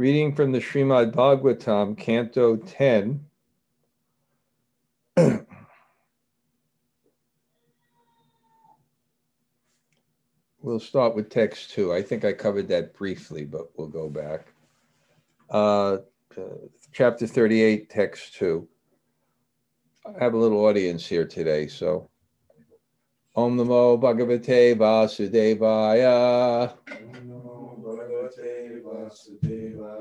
Reading from the Srimad Bhagavatam, Canto 10. we'll start with text two. I think I covered that briefly, but we'll go back. Uh, uh, chapter 38, text two. I have a little audience here today, so. Om Namo Bhagavate Vasudevaya. Om Namo Bhagavate Vasudevaya.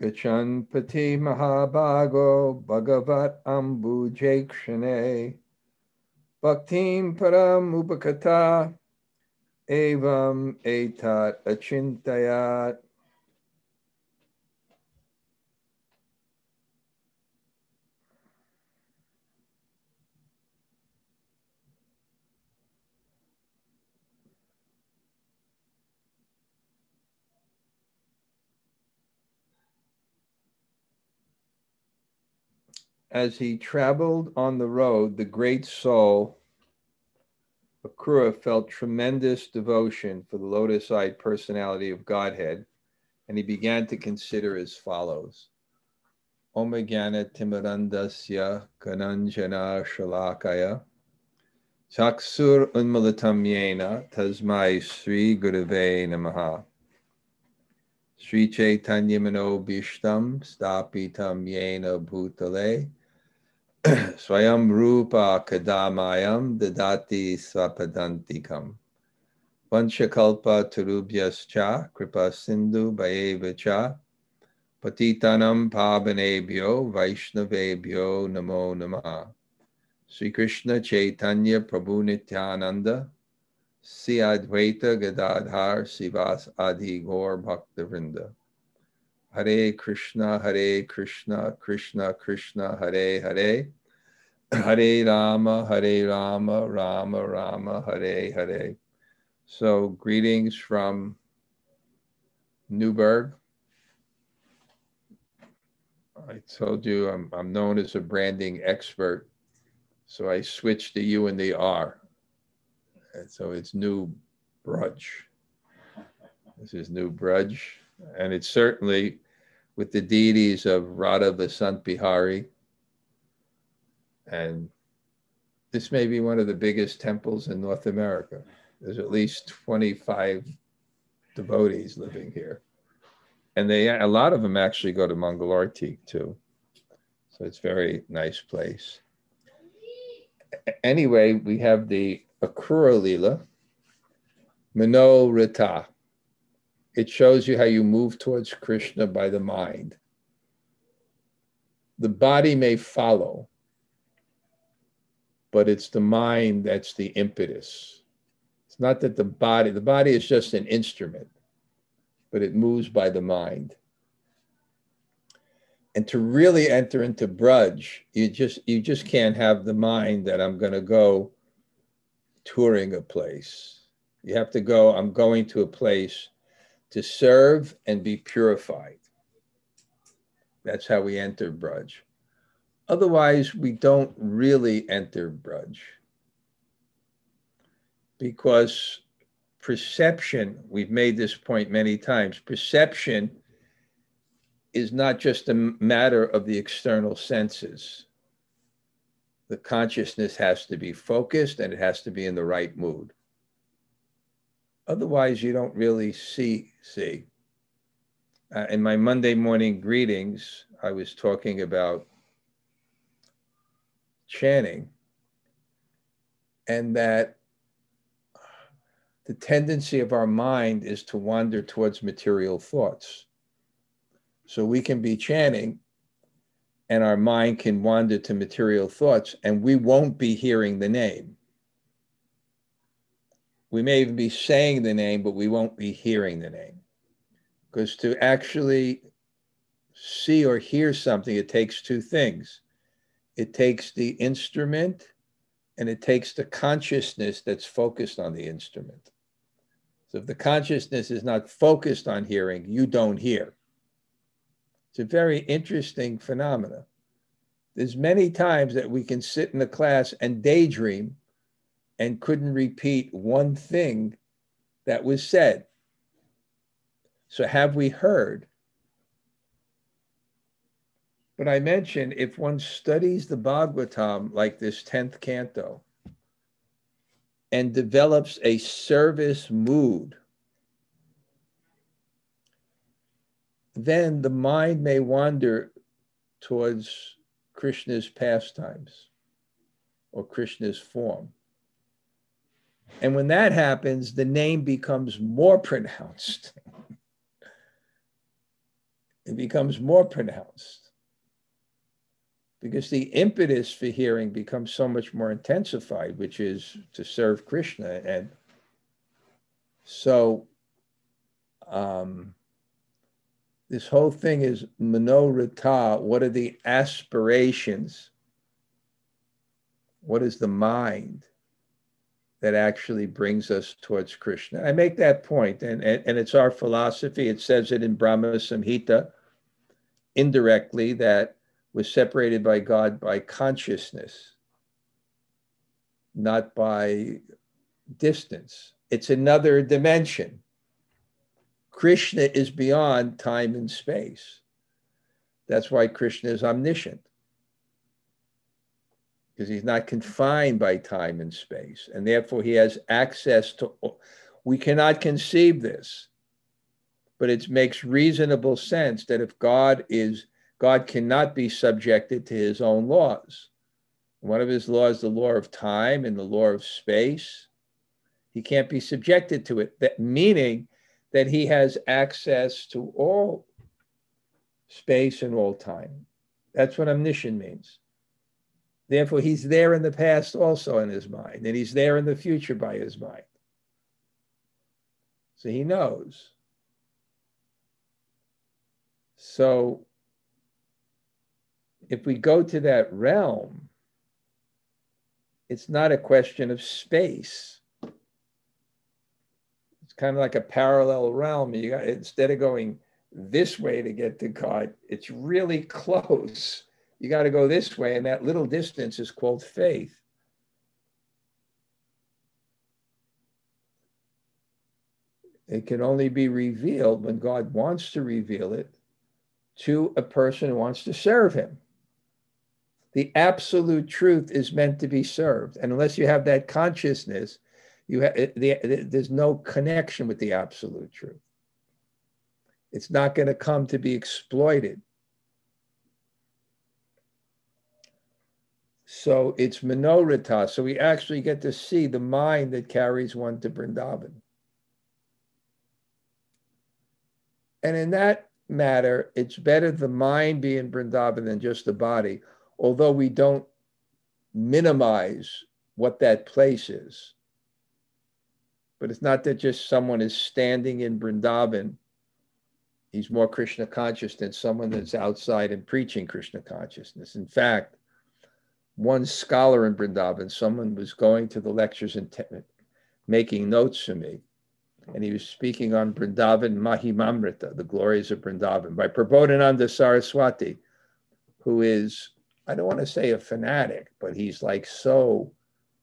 Gachanpati Mahabhago Bhagavat Ambujakshane Bhaktim Param Upakata Evam Etat Achintayat As he traveled on the road, the great soul, Akrura felt tremendous devotion for the lotus eyed personality of Godhead, and he began to consider as follows. Omagana Timarandasya Kananjana Shalakaya Chaksur Unmalatam Yena Tasmai Sri Gurave Namaha. Sri Chaitanya Mano Bhishtam Stapitam Yena Bhutale Swayam Rupa Kadamayam Dadati Swapadantikam Vanchakalpa Turubhyascha Kripa Sindhu Bhayevacha Patitanam Pavanebhyo Vaishnavebhyo Namo Namah Sri Krishna Chaitanya Prabhu Nityananda Si Advaita Gadadhar Sivas Adi Gaur Bhaktivinoda Hare Krishna, Hare Krishna, Krishna Krishna, Hare Hare, Hare Rama, Hare Rama, Rama Rama, Hare Hare. So, greetings from Newburgh. I told you I'm, I'm known as a branding expert, so I switched the U and the R. And so it's New Braj. This is New Braj and it's certainly with the deities of Radha Vasant Bihari. And this may be one of the biggest temples in North America. There's at least 25 devotees living here. And they a lot of them actually go to Mangalartik too. So it's very nice place. Anyway, we have the Akrura Lila, Manoratha it shows you how you move towards Krishna by the mind. The body may follow, but it's the mind that's the impetus. It's not that the body, the body is just an instrument, but it moves by the mind. And to really enter into Braj, you just you just can't have the mind that I'm going to go touring a place. You have to go, I'm going to a place to serve and be purified. That's how we enter Braj. Otherwise, we don't really enter Braj because perception, we've made this point many times, perception is not just a matter of the external senses. The consciousness has to be focused and it has to be in the right mood. Otherwise, you don't really see see. Uh, in my Monday morning greetings, I was talking about chanting, and that the tendency of our mind is to wander towards material thoughts. So we can be chanting, and our mind can wander to material thoughts, and we won't be hearing the name we may even be saying the name, but we won't be hearing the name. Because to actually see or hear something, it takes two things it takes the instrument and it takes the consciousness that's focused on the instrument. So if the consciousness is not focused on hearing, you don't hear. It's a very interesting phenomena. There's many times that we can sit in the class and daydream and couldn't repeat one thing that was said. So have we heard? But I mentioned if one studies the Bhagavatam like this 10th canto and develops a service mood, then the mind may wander towards Krishna's pastimes or Krishna's form. And when that happens, the name becomes more pronounced. it becomes more pronounced because the impetus for hearing becomes so much more intensified, which is to serve Krishna. And so um, this whole thing is manoratha. What are the aspirations? What is the mind that actually brings us towards Krishna? I make that point, and, and, and it's our philosophy. It says it in Brahma Samhita indirectly that was separated by God by consciousness, not by distance. It's another dimension. Krishna is beyond time and space. That's why Krishna is omniscient, because he's not confined by time and space, and therefore he has access to. We cannot conceive this, but it makes reasonable sense that if God is God cannot be subjected to his own laws. One of his laws, the law of time and the law of space, he can't be subjected to it. That meaning that he has access to all space and all time. That's what omniscient means. Therefore, he's there in the past also in his mind, and he's there in the future by his mind. So he knows. So if we go to that realm, it's not a question of space. It's kind of like a parallel realm. You got instead of going this way to get to God, it's really close. You got to go this way, and that little distance is called faith. It can only be revealed when God wants to reveal it to a person who wants to serve him the absolute truth is meant to be served. And unless you have that consciousness, you have the, the, there's no connection with the absolute truth. It's not going to come to be exploited. So it's Manoratha. So we actually get to see the mind that carries one to Vrindavan. And in that matter, it's better the mind be in Vrindavan than just the body although we don't minimize what that place is. But it's not that just someone is standing in Vrindavan. He's more Krishna conscious than someone that's outside and preaching Krishna consciousness. In fact, one scholar in Vrindavan, someone was going to the lectures and te- making notes for me, and he was speaking on Vrindavan Mahimamrita, the glories of Vrindavan, by Prabodhananda Saraswati, who is I don't want to say a fanatic, but he's like so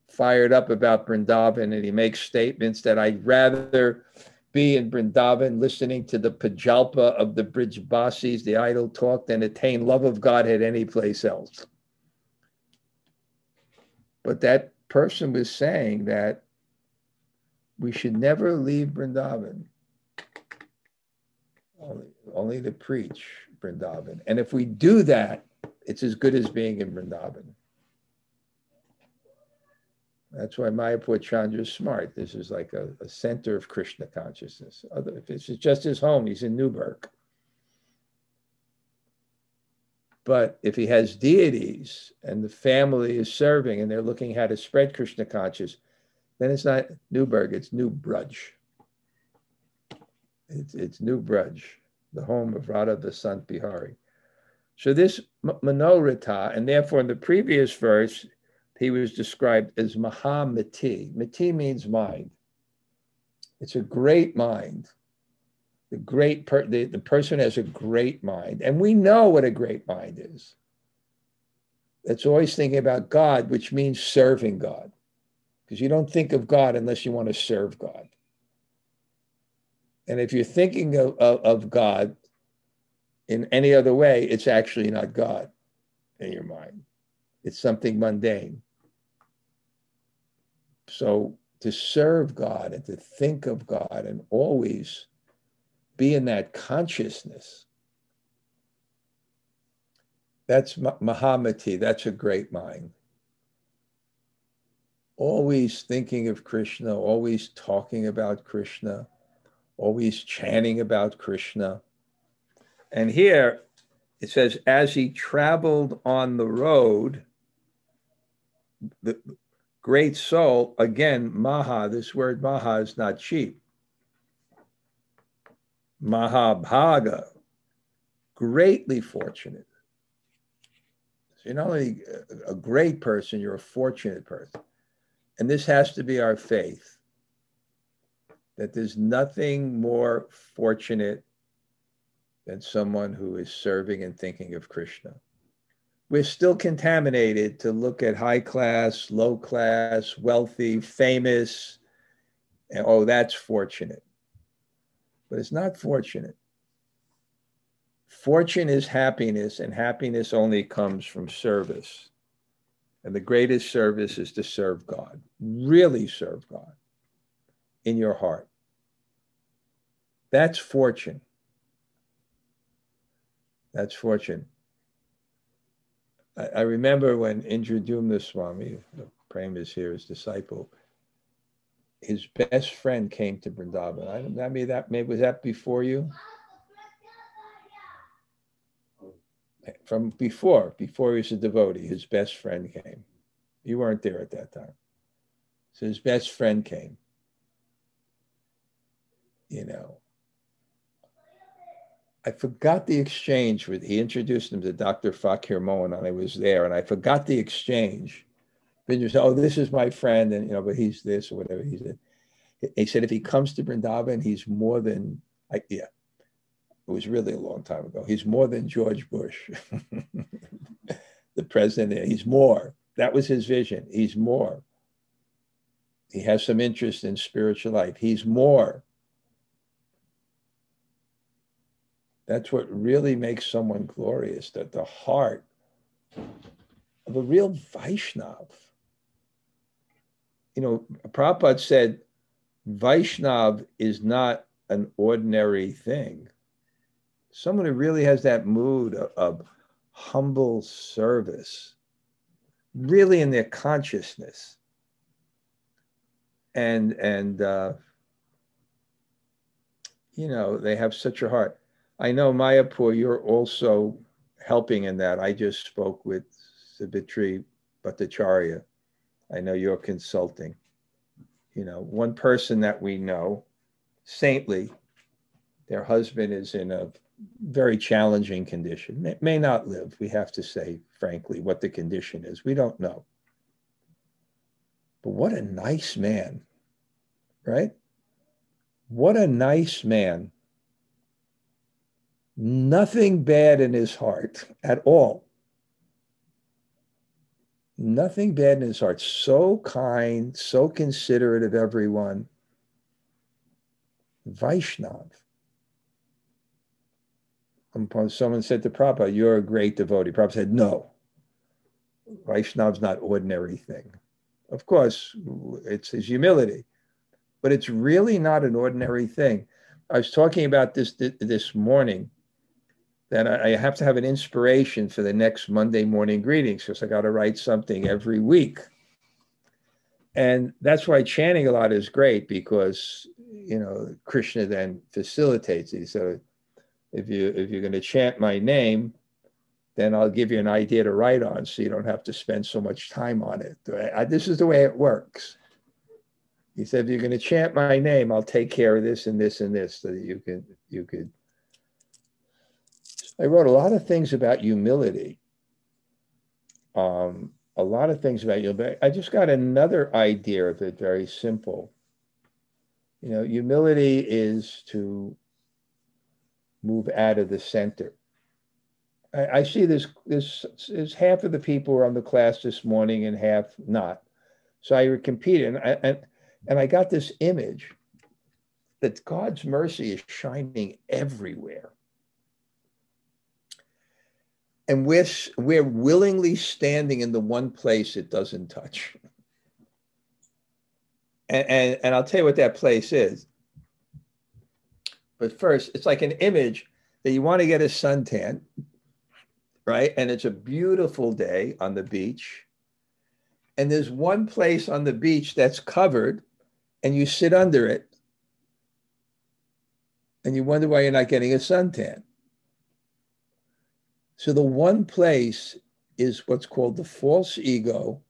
fired up about Brindavan and he makes statements that I'd rather be in Brindavan listening to the Prajalpa of the bridge Brijbasis, the idle talk, than attain love of God at any place else. But that person was saying that we should never leave Brindavan, only, only to preach Brindavan. And if we do that, it's as good as being in Vrindavan. That's why Mayapur Chandra is smart. This is like a, a center of Krishna consciousness. Other, if it's just his home, he's in Newburgh. But if he has deities and the family is serving and they're looking how to spread Krishna consciousness, then it's not Newburgh, it's New Braj. It's, it's New Braj, the home of Radha Vasant Bihari. So this Manoratha, and therefore in the previous verse, he was described as Mahamati. Mati means mind. It's a great mind. The great per, the, the person has a great mind. And we know what a great mind is. It's always thinking about God, which means serving God. Because you don't think of God unless you want to serve God. And if you're thinking of, of, of God in any other way, it's actually not God in your mind. It's something mundane. So to serve God and to think of God and always be in that consciousness. That's Mahamati. That's a great mind. Always thinking of Krishna, always talking about Krishna, always chanting about Krishna. And here it says, as he traveled on the road, the great soul, again, Maha, this word Maha is not cheap. Mahabhaga, greatly fortunate. So you're not only a great person, you're a fortunate person. And this has to be our faith that there's nothing more fortunate than someone who is serving and thinking of Krishna. We're still contaminated to look at high class, low class, wealthy, famous, and oh, that's fortunate but it's not fortunate. Fortune is happiness, and happiness only comes from service. And the greatest service is to serve God, really serve God in your heart. That's fortune. That's fortune. I, I remember when Indradyumna Swami, Prem is here, his disciple, his best friend came to Vrindavan. I don't, maybe that maybe was that before you? From before, before he was a devotee, his best friend came. You weren't there at that time. So his best friend came. You know. I forgot the exchange with he introduced him to Dr. Fakir Mohan, and I was there, and I forgot the exchange you say, oh, this is my friend, and you know, but he's this or whatever he said. He said if he comes to Vrindavan, he's more than I, yeah. It was really a long time ago. He's more than George Bush, the president. He's more. That was his vision. He's more. He has some interest in spiritual life. He's more. That's what really makes someone glorious, that the heart of a real Vaishnav you know, Prabhupada said Vaishnav is not an ordinary thing. Someone who really has that mood of, of humble service, really in their consciousness. And, and, uh, you know, they have such a heart. I know Mayapur, you're also helping in that. I just spoke with Savitri Bhattacharya I know you're consulting. You know, one person that we know, saintly, their husband is in a very challenging condition, may, may not live. We have to say, frankly, what the condition is. We don't know. But what a nice man, right? What a nice man. Nothing bad in his heart at all nothing bad in his heart. So kind, so considerate of everyone. Vaishnav. Someone said to Prabhupada, You're a great devotee. Prabhupada said, No. Vaishnav's not ordinary thing. Of course, it's his humility, but it's really not an ordinary thing. I was talking about this this morning then I have to have an inspiration for the next Monday morning greetings because I got to write something every week. And that's why chanting a lot is great because you know Krishna then facilitates it. So if you if you're going to chant my name, then I'll give you an idea to write on, so you don't have to spend so much time on it. I, this is the way it works. He said, if you're going to chant my name, I'll take care of this and this and this so that you can, you could. I wrote a lot of things about humility. Um, a lot of things about humility. I just got another idea of it, very simple. You know, humility is to move out of the center. I, I see this, this is half of the people were on the class this morning and half not. So I competed and I, and, and I got this image that God's mercy is shining everywhere. And we're, we're willingly standing in the one place it doesn't touch. And, and, and I'll tell you what that place is. But first, it's like an image that you want to get a suntan, right? And it's a beautiful day on the beach. And there's one place on the beach that's covered, and you sit under it. And you wonder why you're not getting a suntan. So the one place is what's called the false ego,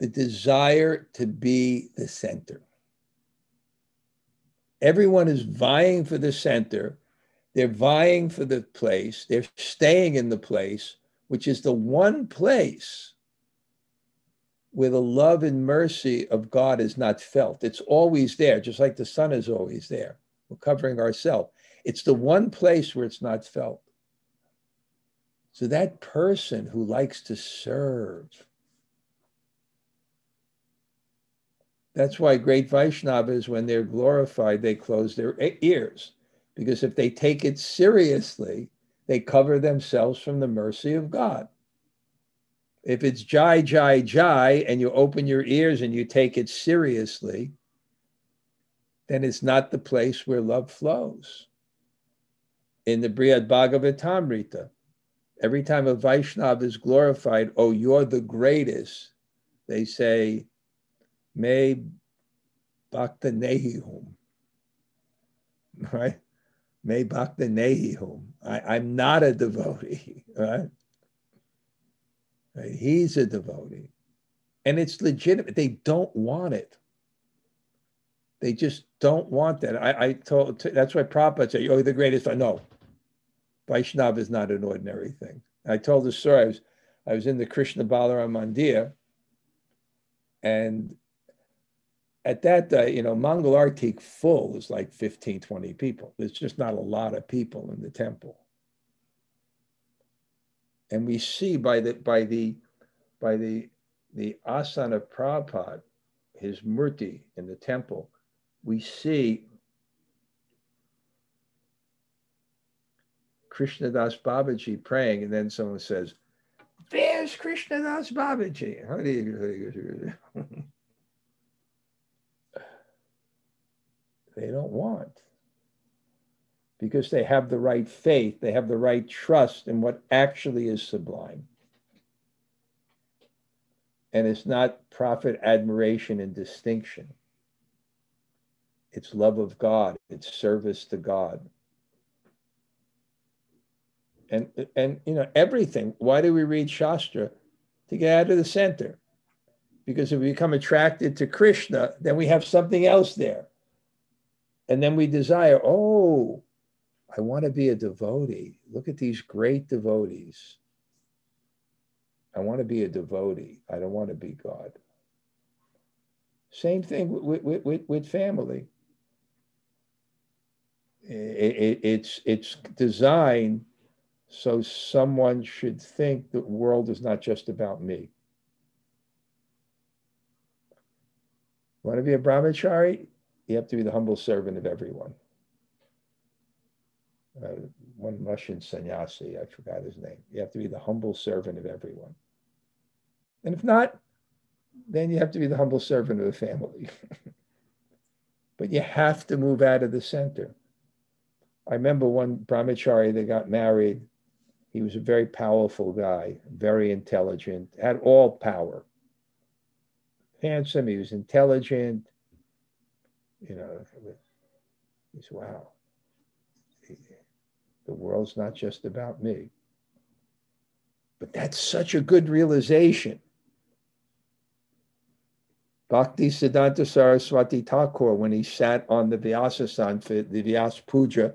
the desire to be the center. Everyone is vying for the center. They're vying for the place. They're staying in the place, which is the one place where the love and mercy of God is not felt. It's always there, just like the sun is always there. We're covering ourselves. It's the one place where it's not felt. So that person who likes to serve, That's why great Vaishnavas, when they're glorified, they close their ears. Because if they take it seriously, they cover themselves from the mercy of God. If it's Jai, Jai, Jai, and you open your ears and you take it seriously, then it's not the place where love flows. In the Brihad Bhagavatamrita, every time a Vaishnav is glorified, oh, you're the greatest, they say, May bakta nehihum. Right? May bakta nehihum. I'm not a devotee, right? right? He's a devotee. And it's legitimate. They don't want it. They just don't want that. I, I told that's why Prabhupada said, "Oh, the greatest." I know. Vaishnav is not an ordinary thing. I told the story. I was, I was in the Krishna Balaram Mandir, and at that, you know, Mangal Artik full is like 15, 20 people. There's just not a lot of people in the temple. And we see by the by the by the the asana Prabhupada, his murti in the temple, we see Krishnadas Babaji praying, and then someone says, There's Krishnadas Babaji. They don't want. Because they have the right faith, they have the right trust in what actually is sublime. And it's not profit, admiration, and distinction. It's love of God, it's service to God. And, and you know, everything. Why do we read Shastra? To get out of the center. Because if we become attracted to Krishna, then we have something else there. And then we desire, oh, I want to be a devotee. Look at these great devotees. I want to be a devotee. I don't want to be God. Same thing with, with, with, with family. It, it, it's, it's designed so someone should think the world is not just about me. Want to be a brahmachari? you have to be the humble servant of everyone. Uh, one Russian sannyasi, I forgot his name. You have to be the humble servant of everyone. And if not, then you have to be the humble servant of the family. but you have to move out of the center. I remember one brahmachari that got married. He was a very powerful guy, very intelligent, had all power. Handsome, he was intelligent, you know, he's wow. The world's not just about me. But that's such a good realization. Bhakti Siddhanta Saraswati Thakur, when he sat on the Vyasasan for the Vyas Puja,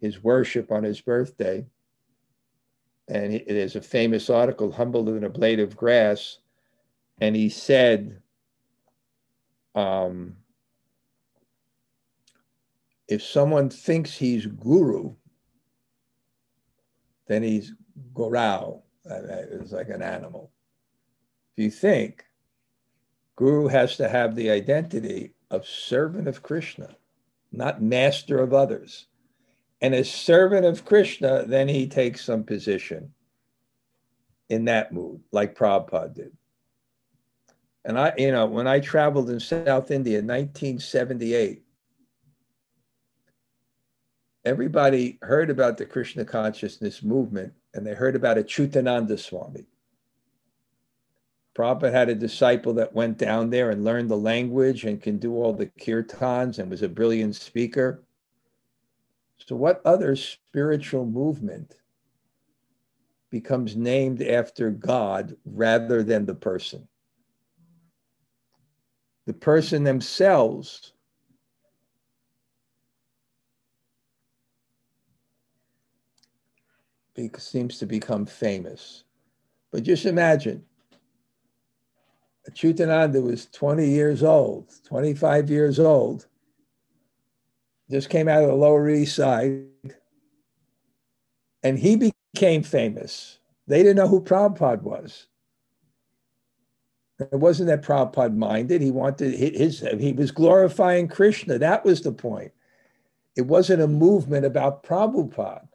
his worship on his birthday, and is a famous article, Humble than a Blade of Grass, and he said, um, if someone thinks he's guru, then he's gorao. It's like an animal. If you think Guru has to have the identity of servant of Krishna, not master of others. And as servant of Krishna, then he takes some position in that mood, like Prabhupada did. And I, you know, when I traveled in South India in 1978, everybody heard about the Krishna consciousness movement and they heard about Achyutananda Swami. Prabhupada had a disciple that went down there and learned the language and can do all the kirtans and was a brilliant speaker. So, what other spiritual movement becomes named after God rather than the person? The person themselves seems to become famous. But just imagine Achyutananda was 20 years old, 25 years old, just came out of the Lower East Side, and he became famous. They didn't know who Prabhupada was. It wasn't that Prabhupada minded. He wanted his, he was glorifying Krishna. That was the point. It wasn't a movement about Prabhupada.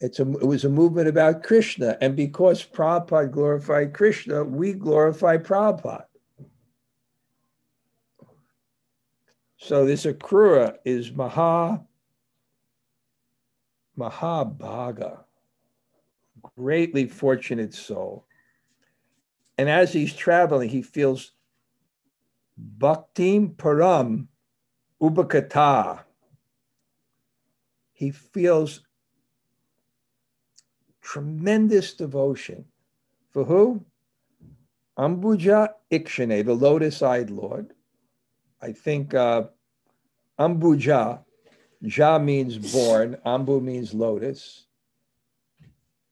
It's a, it was a movement about Krishna. And because Prabhupada glorified Krishna, we glorify Prabhupada. So this Akrura is Maha Mahabhaga, greatly fortunate soul. And as he's traveling, he feels Bhaktim Param Ubakata. He feels tremendous devotion. For who? Ambuja Ikshane, the lotus eyed Lord. I think uh, Ambuja, Ja means born, Ambu means lotus,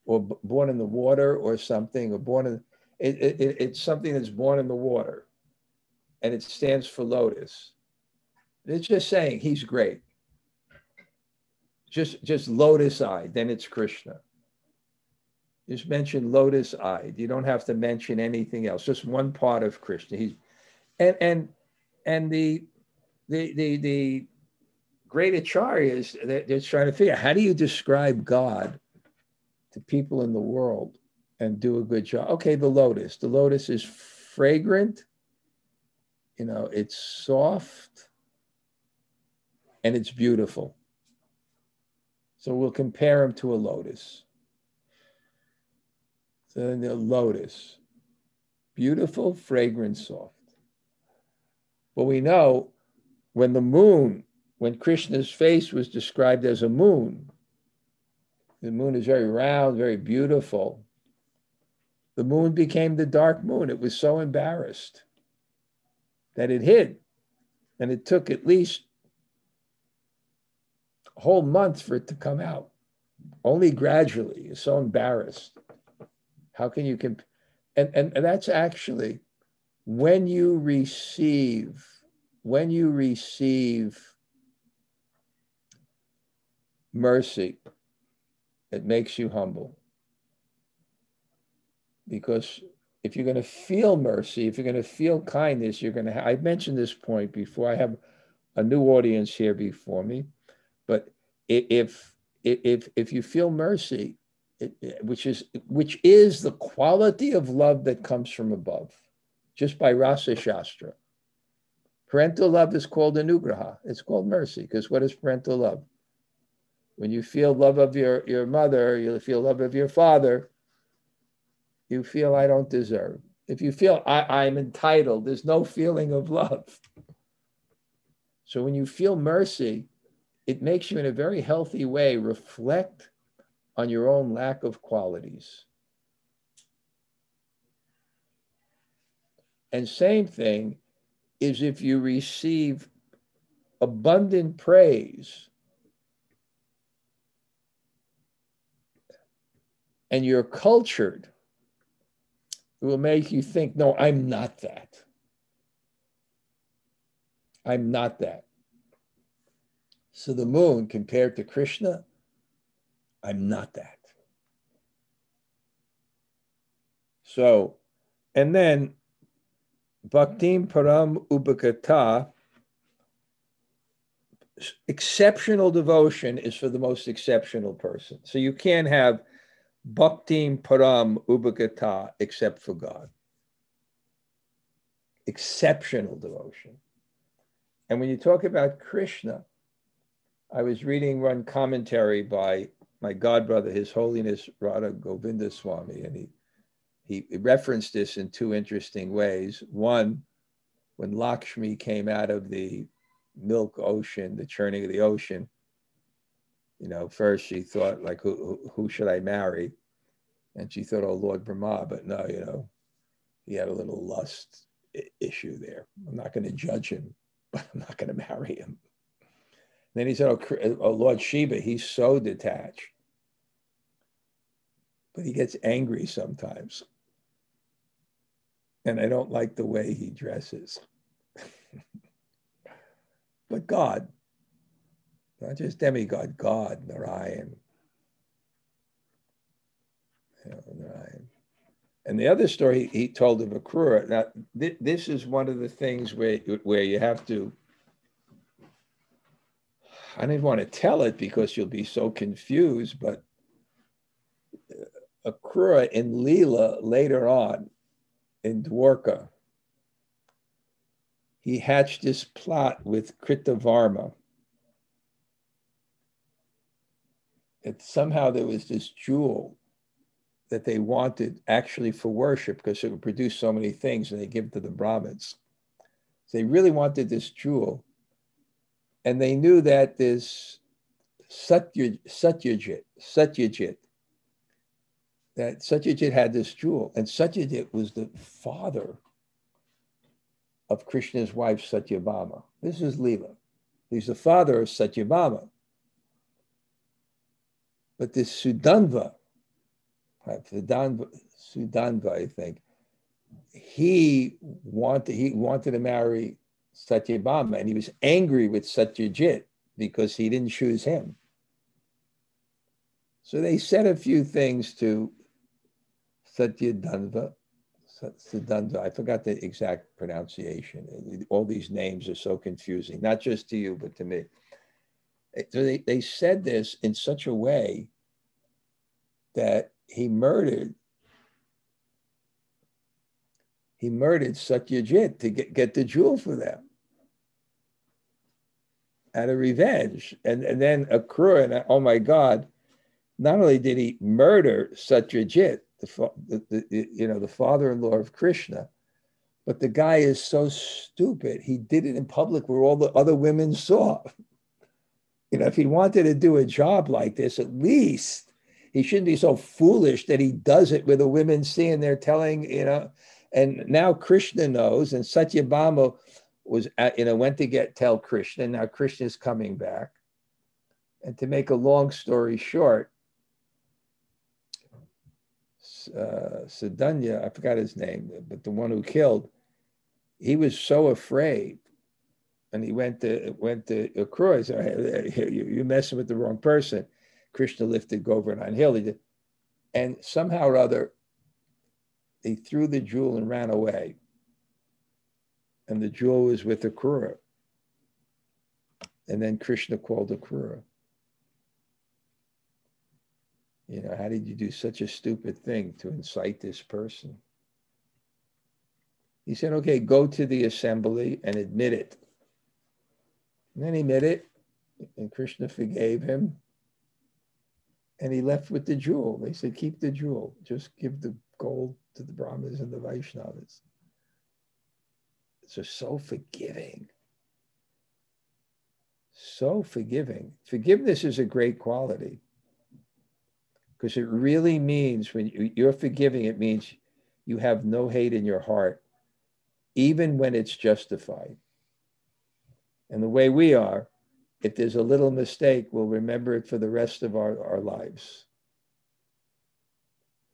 or b- born in the water or something, or born in, it, it, it's something that's born in the water, and it stands for lotus. It's just saying he's great. Just, just lotus eyed, then it's Krishna. Just mention lotus eyed. You don't have to mention anything else. Just one part of Krishna. He's and and and the the the the great acharyas they're, they're trying to figure out how do you describe God to people in the world and do a good job. Okay, the lotus. The lotus is fragrant. You know, it's soft and it's beautiful. So we'll compare him to a lotus. So the lotus, beautiful, fragrant, soft. But we know when the moon, when Krishna's face was described as a moon, the moon is very round, very beautiful. The moon became the dark moon. It was so embarrassed that it hid. And it took at least a whole month for it to come out, only gradually. It's so embarrassed. How can you compare? and, and and that's actually when you receive when you receive mercy, it makes you humble. Because if you're going to feel mercy, if you're going to feel kindness, you're going to. I mentioned this point before. I have a new audience here before me, but if if if you feel mercy, which is which is the quality of love that comes from above, just by rasa shastra. Parental love is called anugraha. It's called mercy because what is parental love? When you feel love of your, your mother, you feel love of your father, you feel I don't deserve. If you feel I, I'm entitled, there's no feeling of love. So when you feel mercy, it makes you in a very healthy way reflect on your own lack of qualities. And same thing is if you receive abundant praise and you're cultured, it will make you think, no, I'm not that. I'm not that. So the moon, compared to Krishna, I'm not that. So, and then Bhaktim Param Upakata, exceptional devotion is for the most exceptional person. So you can't have Bhaktim Param Upakata except for God. Exceptional devotion. And when you talk about Krishna, I was reading one commentary by my godbrother, His Holiness Radha Govinda Swami, and he he referenced this in two interesting ways. One, when Lakshmi came out of the milk ocean, the churning of the ocean, you know, first she thought like, who, who should I marry? And she thought, oh, Lord Brahma, but no, you know, he had a little lust issue there. I'm not going to judge him, but I'm not going to marry him. then he said, oh, oh, Lord Shiva, he's so detached. But he gets angry sometimes and I don't like the way he dresses. but God, not just demigod, God, Narayan. You know, Narayan. And the other story he told of Akrura. Now, th- this is one of the things where, where you have to. I didn't want to tell it because you'll be so confused, but uh, Akrura in Leela later on in Dwarka, he hatched his plot with Kritavarma. That somehow there was this jewel that they wanted actually for worship because it would produce so many things and they give it to the Brahmins. They really wanted this jewel. And they knew that this Satyajit, Satyajit that Satyajit had this jewel, and Satyajit was the father of Krishna's wife Satyabhama. This is Leela. He's the father of Satyabhama. But this Sudanva, Sudanva, I think, he wanted he wanted to marry Satyabhama, and he was angry with Satyajit because he didn't choose him. So they said a few things to Satyadanva, Satyadanva, I forgot the exact pronunciation. All these names are so confusing, not just to you, but to me. Eh, so they, they said this in such a way that he murdered he murdered Satyajit to get, get the jewel for them out of revenge. And, and then Akrura, and oh my God, not only did he murder Satyajit, the, the, the you know the father-in-law of Krishna, but the guy is so stupid. He did it in public where all the other women saw. You know, if he wanted to do a job like this, at least he shouldn't be so foolish that he does it with the women seeing they're telling, you know. And now Krishna knows, and Satyabhama was, at, you know, went to get tell Krishna. Now Krishna's coming back. And to make a long story short, uh, Sadanya, I forgot his name, but the one who killed, he was so afraid, and he went to went to Akrura. Said, you, you're messing with the wrong person. Krishna lifted Govardhan Hill. He did, and somehow or other, he threw the jewel and ran away. And the jewel was with Akrura. And then Krishna called Akrura. You know, how did you do such a stupid thing to incite this person? He said, okay, go to the assembly and admit it. And then he admitted it, and Krishna forgave him. And he left with the jewel. They said, keep the jewel. Just give the gold to the Brahmins and the Vaishnavas. So, so forgiving. So forgiving. Forgiveness is a great quality because it really means when you're forgiving, it means you have no hate in your heart even when it's justified. And the way we are, if there's a little mistake, we'll remember it for the rest of our, our lives.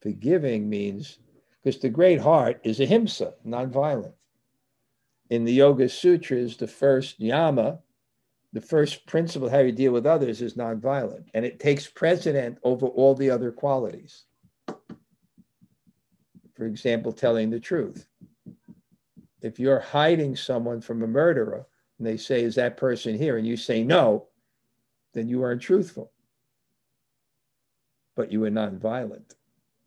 Forgiving means, because the great heart is ahimsa, nonviolent. In the Yoga Sutras, the first yama, the first principle how you deal with others is nonviolent, and it takes precedent over all the other qualities. For example, telling the truth. If you're hiding someone from a murderer, and they say, Is that person here? And you say no, then you aren't truthful. But you were nonviolent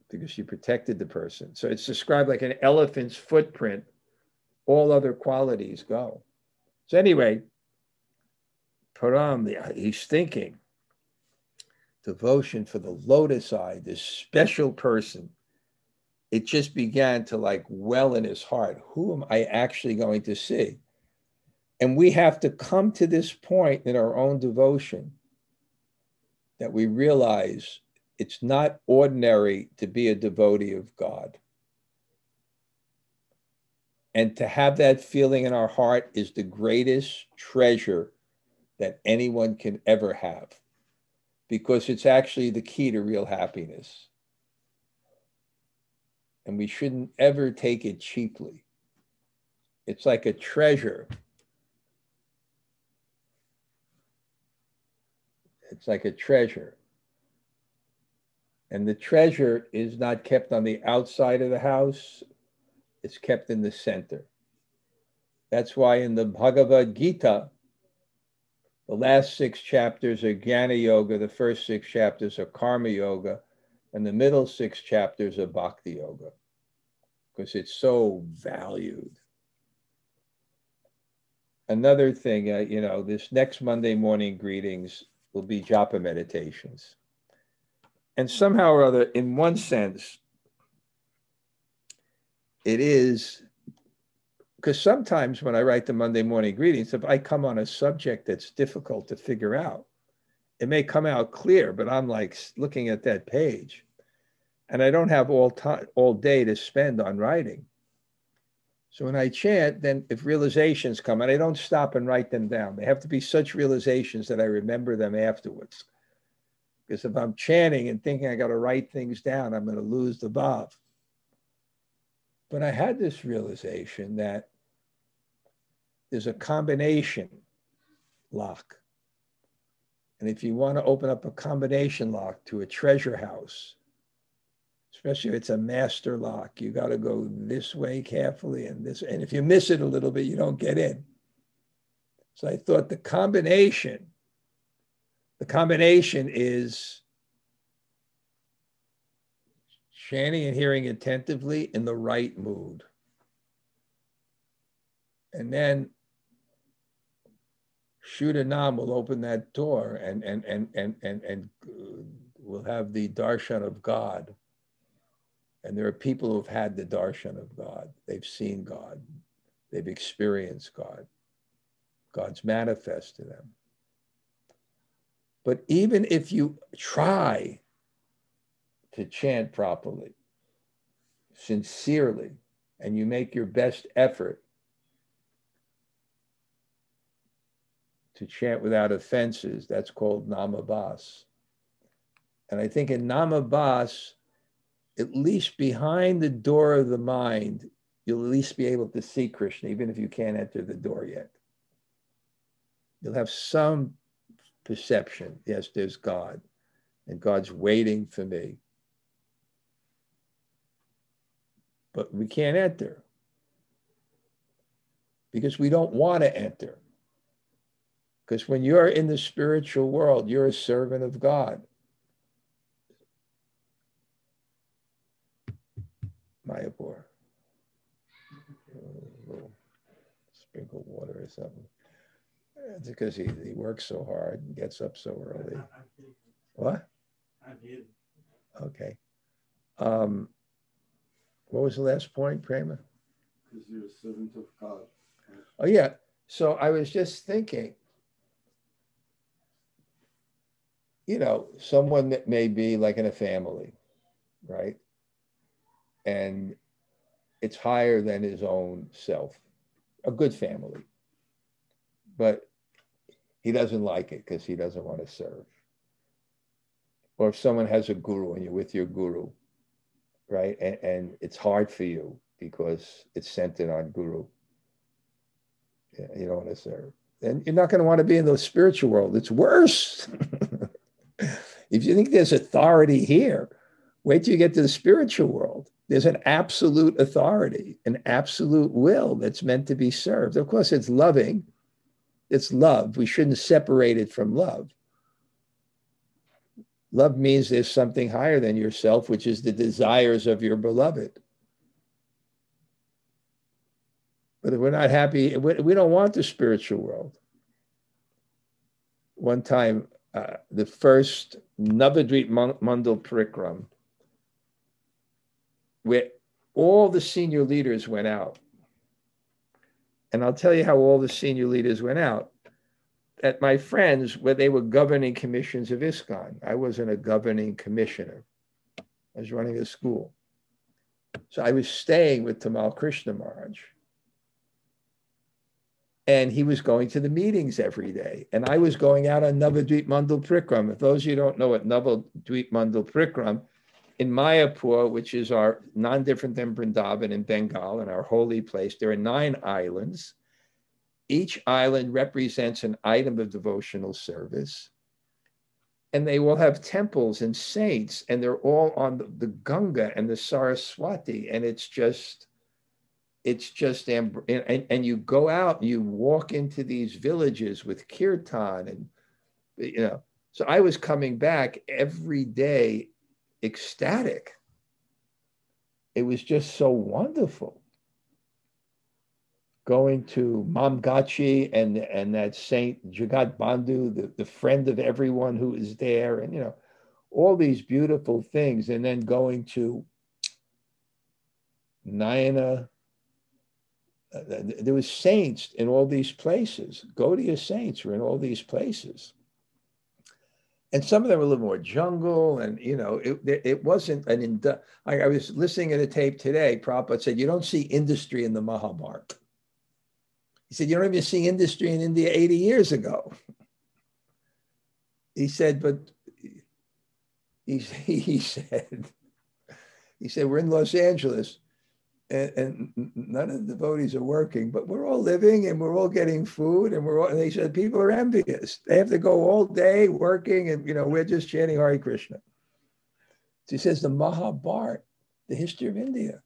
because you protected the person. So it's described like an elephant's footprint. All other qualities go. So, anyway, Param, he's thinking devotion for the lotus eye, this special person. It just began to like well in his heart. Who am I actually going to see? And we have to come to this point in our own devotion that we realize it's not ordinary to be a devotee of God. And to have that feeling in our heart is the greatest treasure that anyone can ever have because it's actually the key to real happiness. And we shouldn't ever take it cheaply. It's like a treasure It's like a treasure. And the treasure is not kept on the outside of the house, it's kept in the center. That's why in the Bhagavad Gita, the last six chapters are Jnana Yoga, the first six chapters are Karma Yoga, and the middle six chapters are Bhakti Yoga, because it's so valued. Another thing, uh, you know, this next Monday morning greetings, will be japa meditations. And somehow or other, in one sense, it is because sometimes when I write the Monday morning greetings, if I come on a subject that's difficult to figure out, it may come out clear, but I'm like looking at that page and I don't have all time all day to spend on writing. So when I chant, then if realizations come, and I don't stop and write them down, they have to be such realizations that I remember them afterwards. Because if I'm chanting and thinking I got to write things down, I'm going to lose the bhav. But I had this realization that there's a combination lock. And if you want to open up a combination lock to a treasure house, especially if it's a master lock. You got to go this way carefully and this. And if you miss it a little bit, you don't get in. So I thought the combination, the combination is chanting and hearing attentively in the right mood. And then Shuddhanam will open that door and and and and and and uh, we'll have the darshan of God and there are people who've had the darshan of God. They've seen God. They've experienced God. God's manifest to them. But even if you try to chant properly, sincerely, and you make your best effort to chant without offenses, that's called namabas. And I think in namabas, at least behind the door of the mind, you'll at least be able to see Krishna, even if you can't enter the door yet. You'll have some perception. Yes, there's God, and God's waiting for me. But we can't enter because we don't want to enter. Because when you're in the spiritual world, you're a servant of God. Mayapur. Sprinkle water or something. It's because he, he works so hard and gets up so early. What? I did. Okay. Um, what was the last point, Prema? Because you're a servant of God. Oh, yeah. So I was just thinking, you know, someone that may be like in a family, right? and it's higher than his own self. a good family. But he doesn't like it because he doesn't want to serve. Or if someone has a guru and you're with your guru, right? And, and it's hard for you because it's centered on guru. You don't want to serve. And you're not going to want to be in the spiritual world. It's worse. if you think there's authority here, wait till you get to the spiritual world. There's an absolute authority, an absolute will that's meant to be served. Of course, it's loving, it's love. We shouldn't separate it from love. Love means there's something higher than yourself, which is the desires of your beloved. But if we're not happy, we don't want the spiritual world. One time, uh, the first Navadvip Mandal Parikram, where all the senior leaders went out. And I'll tell you how all the senior leaders went out. At my friends, where they were governing commissions of ISKCON, I wasn't a governing commissioner. I was running a school. So I was staying with Tamal Krishna and he was going to the meetings every day. And I was going out on Navadvip Mandal Parikram. If those of you don't know what Navadvip Mandal Parikram, in Mayapur, which is our non-different than Vrindavan in Bengal and our holy place, there are nine islands. Each island represents an item of devotional service. And they will have temples and saints, and they're all on the, Ganga and the Saraswati. And it's just it's just and, and you go out and you walk into these villages with kirtan and you know so i was coming back every day ecstatic it was just so wonderful going to mamgachi and and that saint jagat bandhu the, the friend of everyone who is there and you know all these beautiful things and then going to Nayana uh, there was saints in all these places. Gaudiya saints were in all these places. And some of them were a little more jungle, and you know, it, it wasn't an. Indu- I, I was listening to a tape today. Prabhupada said, "You don't see industry in the Mahabharata." He said, "You don't even see industry in India 80 years ago." He said, "But he, he said, he said we're in Los Angeles and, and, none of the devotees are working, but we're all living and we're all getting food and we're all, and they said people are envious. They have to go all day working and, you know, we're just chanting Hare Krishna. So he says the Mahabharata, the history of India.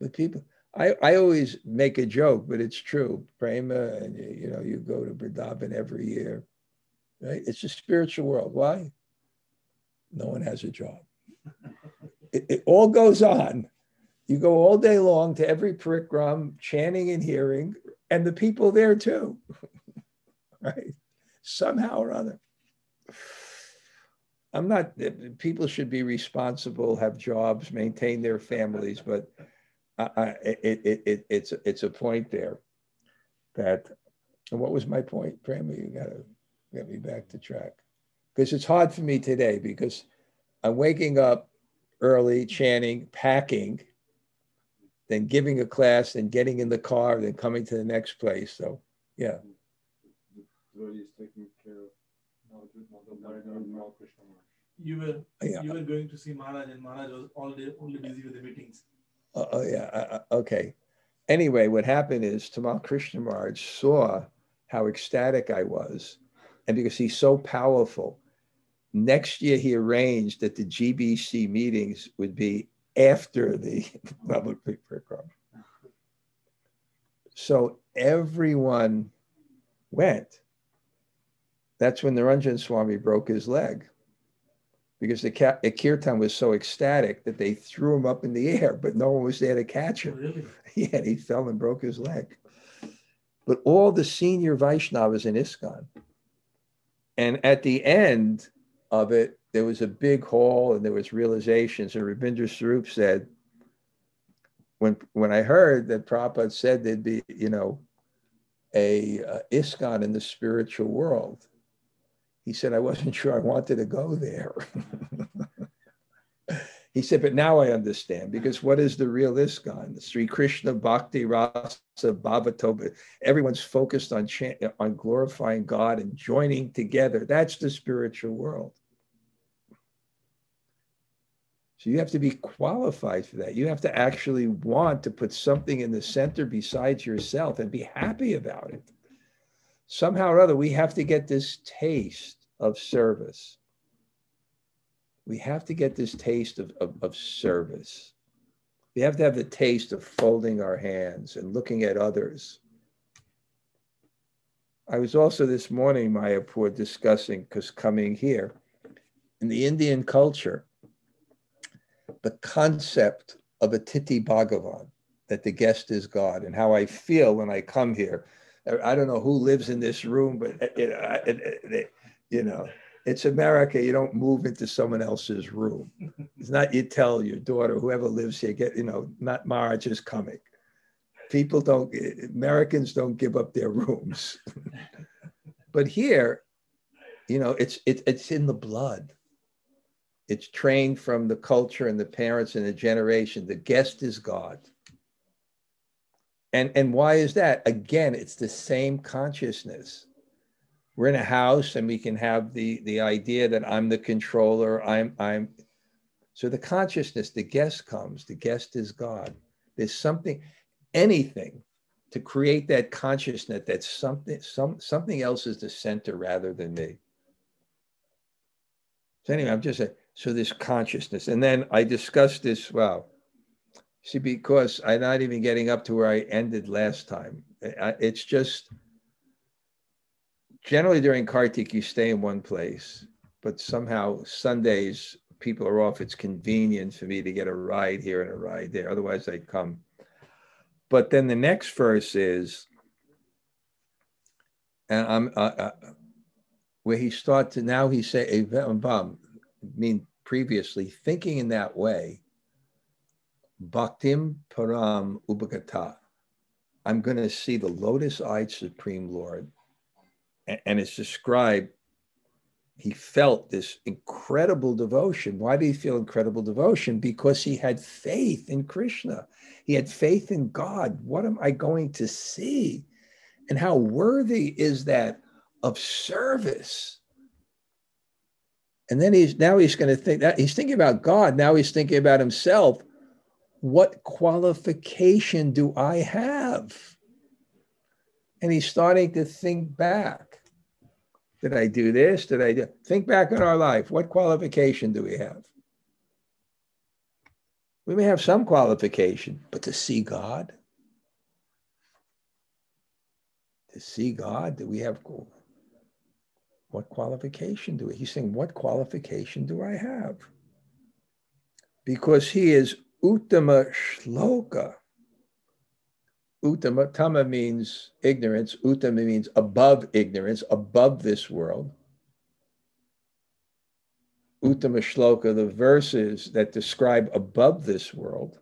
But people, I, I always make a joke, but it's true. Prema, and you, you know, you go to Vrindavan every year, right? It's a spiritual world. Why? No one has a job it, it all goes on. You go all day long to every parikram, chanting and hearing, and the people there too, right? Somehow or other. I'm not, people should be responsible, have jobs, maintain their families, but I, it, it, it, it's, it's a point there that, and what was my point? Prema, you gotta get me back to track. Because it's hard for me today because I'm waking up early, chanting, packing, then giving a class, then getting in the car, then coming to the next place. So, yeah. You were yeah. you were going to see Maharaj, and Maharaj was all day only busy with the meetings. Uh, oh yeah, uh, uh, okay. Anyway, what happened is Tamal Krishna saw how ecstatic I was, and because he's so powerful, Next year, he arranged that the GBC meetings would be after the public prayer program. So everyone went. That's when Niranjana Swami broke his leg because the, the kirtan was so ecstatic that they threw him up in the air, but no one was there to catch him. Really? Yeah, he fell and broke his leg. But all the senior Vaishnavas in ISKCON. And at the end, of it, there was a big hall and there was realizations. And Rabindra Swarup said, when when I heard that Prabhupada said there'd be, you know, a uh, ISKCON in the spiritual world, he said, I wasn't sure I wanted to go there. He said, but now I understand because what is the real ISKCON? Sri Krishna Bhakti Rasa Bhavatobha. Everyone's focused on, on glorifying God and joining together. That's the spiritual world. So you have to be qualified for that. You have to actually want to put something in the center besides yourself and be happy about it. Somehow or other, we have to get this taste of service we have to get this taste of, of, of, service. We have to have the taste of folding our hands and looking at others. I was also this morning, Mayapur, discussing, because coming here, in the Indian culture, the concept of Atithi Bhagavan, that the guest is God, and how I feel when I come here. I don't know who lives in this room, but it, it, it, you know, it's America. You don't move into someone else's room. It's not you tell your daughter, whoever lives here, get, you know, not Marge is coming. People don't, eh, Americans don't give up their rooms. but here, you know, it's, it, it's in the blood. It's trained from the culture and the parents and the generation. The guest is God. And, and why is that? Again, it's the same consciousness we're in a house and we can have the the idea that i'm the controller i'm i'm so the consciousness the guest comes the guest is god. There's something anything to create that consciousness that something some something else is the center rather than me. So anyway i'm just saying so this consciousness and then i discussed this well see because i'm not even getting up to where i ended last time. It's just generally during Kartik, you stay in one place, but somehow Sundays, people are off. It's convenient for me to get a ride here and a ride there. Otherwise, I'd come. But then the next verse is, and I'm uh, uh, where he starts to now he say I mean previously thinking in that way. Bhaktim Param Upagata. I'm going to see the lotus-eyed Supreme Lord and it's described he felt this incredible devotion. Why did he feel incredible devotion? Because he had faith in Krishna. He had faith in God. What am I going to see? And how worthy is that of service? And then he's now he's going to think that he's thinking about God. Now he's thinking about himself. What qualification do I have? And he's starting to think back did I do this? Did I do? Think back on our life. What qualification do we have? We may have some qualification, but to see God, to see God, do we have what qualification do we? He's saying, what qualification do I have? Because he is Uttama Shloka. Uttama, tama means ignorance. Uttama means above ignorance, above this world. Uttama shloka, the verses that describe above this world.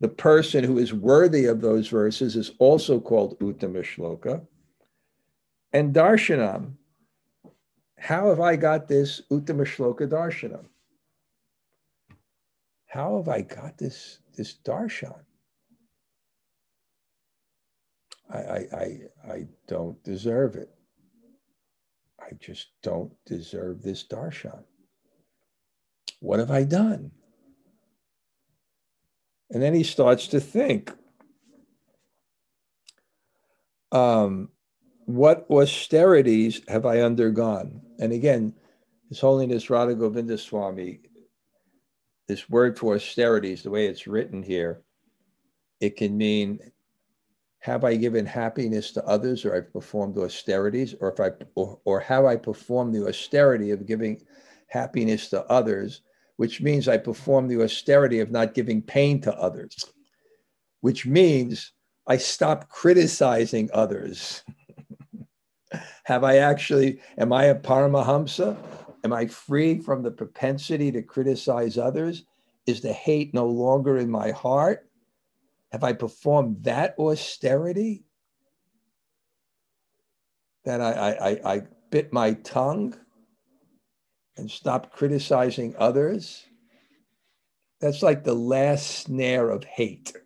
The person who is worthy of those verses is also called Uttama shloka. And darshanam, how have I got this Uttama shloka darshanam? How have I got this, this darshan? I, I, I, I don't deserve it. I just don't deserve this darshan. What have I done? And then he starts to think um, what austerities have I undergone? And again, His Holiness Radha Govinda Swami, this word for austerities, the way it's written here, it can mean have I given happiness to others or I've performed austerities or if I or, or have I performed the austerity of giving happiness to others, which means I perform the austerity of not giving pain to others, which means I stop criticizing others. have I actually, am I a Paramahamsa? Am I free from the propensity to criticize others? Is the hate no longer in my heart? Have I performed that austerity? That I, I, I bit my tongue and stopped criticizing others? That's like the last snare of hate.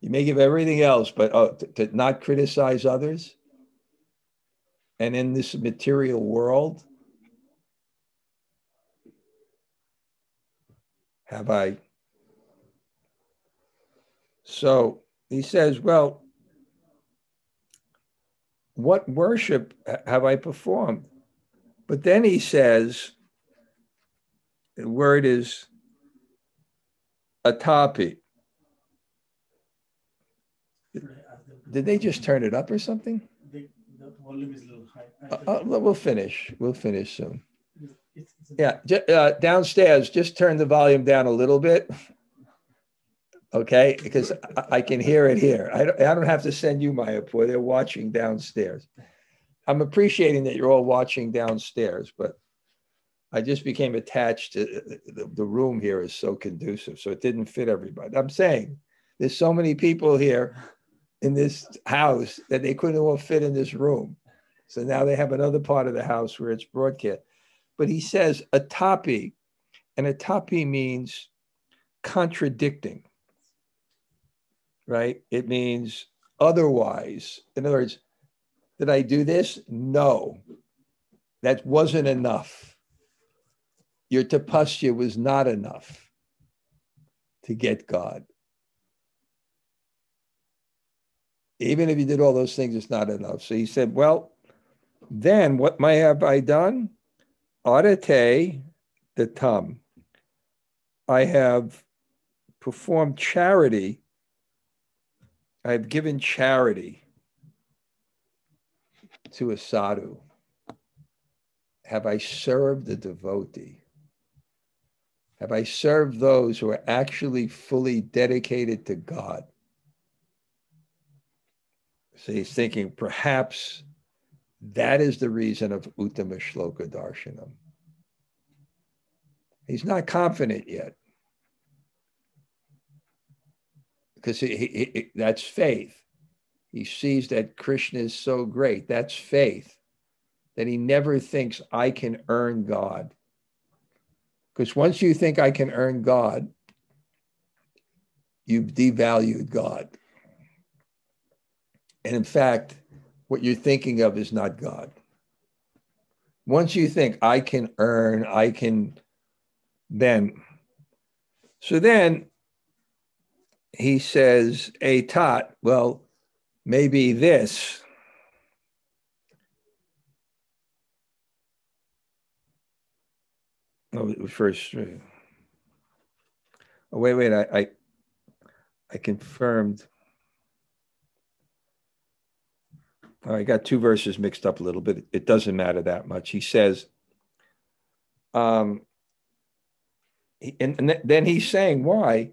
You may give everything else, but uh, to, to not criticize others. And in this material world, have I? So he says, Well, what worship have I performed? But then he says, the word is atapi. Did they just turn it up or something? The, the volume is a little high. Uh, uh, we'll finish. We'll finish soon. It's, it's, Yeah, ju- uh, downstairs, just turn the volume down a little bit. Okay, because I, I can hear it here. I don't, I don't have to send you my report. They're watching downstairs. I'm appreciating that you're all watching downstairs, but I just became attached to uh, the, the room here is so conducive, so it didn't fit everybody. I'm saying there's so many people here in this house that they couldn't all fit in this room. So now they have another part of the house where it's broadcast. But he says atapi, and atapi means contradicting, right? It means otherwise. In other words, did I do this? No, that wasn't enough. Your tapasya was not enough to get God. Even if you did all those things, it's not enough. So he said, Well, then what may have I done? Audite the tum. I have performed charity. I have given charity to a sadhu. Have I served the devotee? Have I served those who are actually fully dedicated to God? So he's thinking perhaps that is the reason of Uttama Shloka Darshanam. He's not confident yet. Because that's faith. He sees that Krishna is so great. That's faith. That he never thinks, I can earn God. Because once you think I can earn God, you've devalued God. And in fact, what you're thinking of is not God. Once you think I can earn, I can then. So then he says, A tot, well, maybe this. Oh, first. Oh, wait, wait, I, I, I confirmed. I got two verses mixed up a little bit. It doesn't matter that much. He says, um, and then he's saying, why?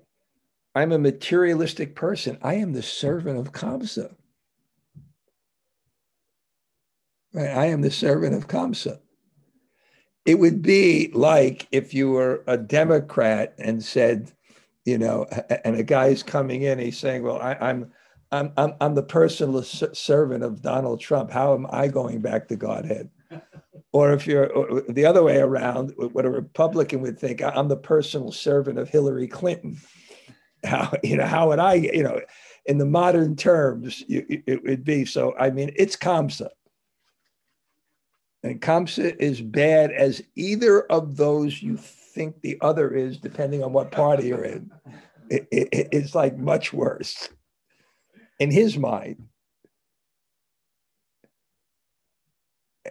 I'm a materialistic person. I am the servant of Kamsa. Right? I am the servant of Kamsa. It would be like if you were a Democrat and said, you know, and a guy's coming in, he's saying, well, I, I'm I'm, I'm, I'm the personal servant of Donald Trump. How am I going back to Godhead? Or if you're the other way around, what a Republican would think, I'm the personal servant of Hillary Clinton. How, you know, how would I, you know, in the modern terms, it would be so. I mean, it's Kamsa. And Kamsa is bad as either of those you think the other is, depending on what party you're in. It, it, it's like much worse in his mind.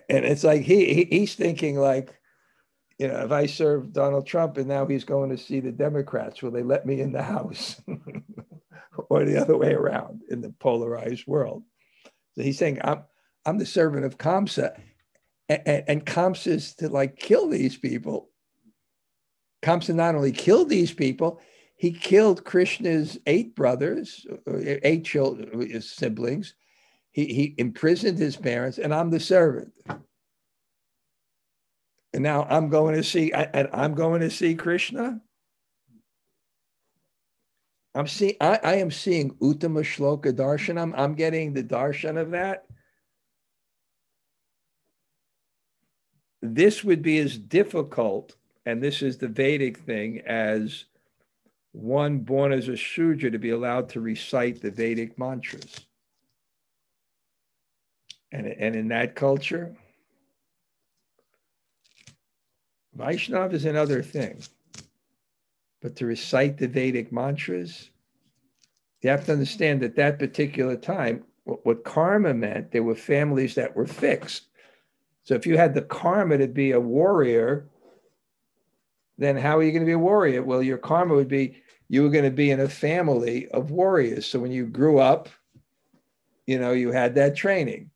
And it's like he, he he's thinking like, you know, if I serve Donald Trump and now he's going to see the Democrats, will they let me in the House? or the other way around in the polarized world. So he's saying, I'm I'm the servant of Kamsa. And, and, and Kamsa is to like kill these people. Kamsa not only killed these people, he killed Krishna's eight brothers, uh, eight children, siblings. He, he imprisoned his parents, and I'm the servant. And now I'm going to see, and I'm going to see Krishna. I'm seeing, I, I am seeing Uttama Shloka Darshanam. I'm getting the darshan of that. This would be as difficult and this is the Vedic thing, as one born as a Shudra to be allowed to recite the Vedic mantras. And, and in that culture, Vaishnav is another thing. But to recite the Vedic mantras, you have to understand that that particular time, what, what karma meant, there were families that were fixed. So if you had the karma to be a warrior, then how are you going to be a warrior? Well, your karma would be you were going to be in a family of warriors. So when you grew up, you know, you had that training.